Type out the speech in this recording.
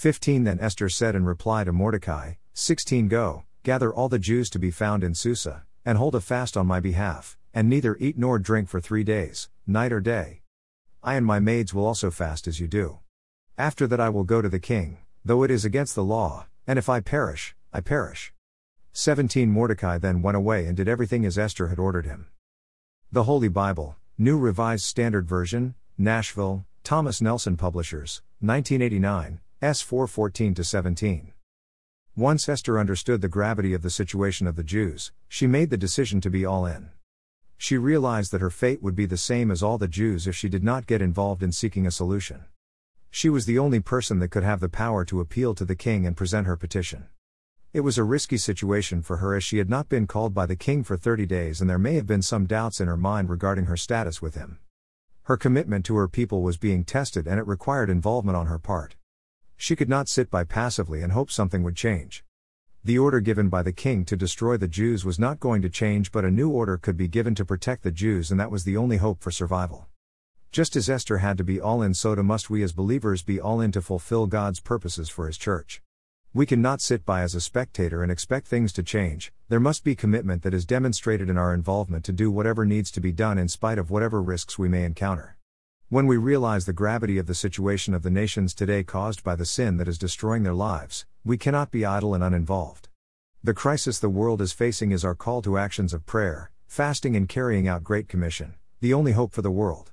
15 Then Esther said in reply to Mordecai, 16 Go, gather all the Jews to be found in Susa, and hold a fast on my behalf, and neither eat nor drink for three days, night or day. I and my maids will also fast as you do. After that I will go to the king, though it is against the law, and if I perish, I perish. 17 Mordecai then went away and did everything as Esther had ordered him. The Holy Bible, New Revised Standard Version, Nashville, Thomas Nelson Publishers, 1989, S 414 17. Once Esther understood the gravity of the situation of the Jews, she made the decision to be all in. She realized that her fate would be the same as all the Jews if she did not get involved in seeking a solution. She was the only person that could have the power to appeal to the king and present her petition. It was a risky situation for her as she had not been called by the king for 30 days and there may have been some doubts in her mind regarding her status with him. Her commitment to her people was being tested and it required involvement on her part. She could not sit by passively and hope something would change. The order given by the king to destroy the Jews was not going to change, but a new order could be given to protect the Jews, and that was the only hope for survival. Just as Esther had to be all in, so must we as believers be all in to fulfill God's purposes for His church. We cannot sit by as a spectator and expect things to change, there must be commitment that is demonstrated in our involvement to do whatever needs to be done in spite of whatever risks we may encounter. When we realize the gravity of the situation of the nations today caused by the sin that is destroying their lives, we cannot be idle and uninvolved. The crisis the world is facing is our call to actions of prayer, fasting, and carrying out Great Commission, the only hope for the world.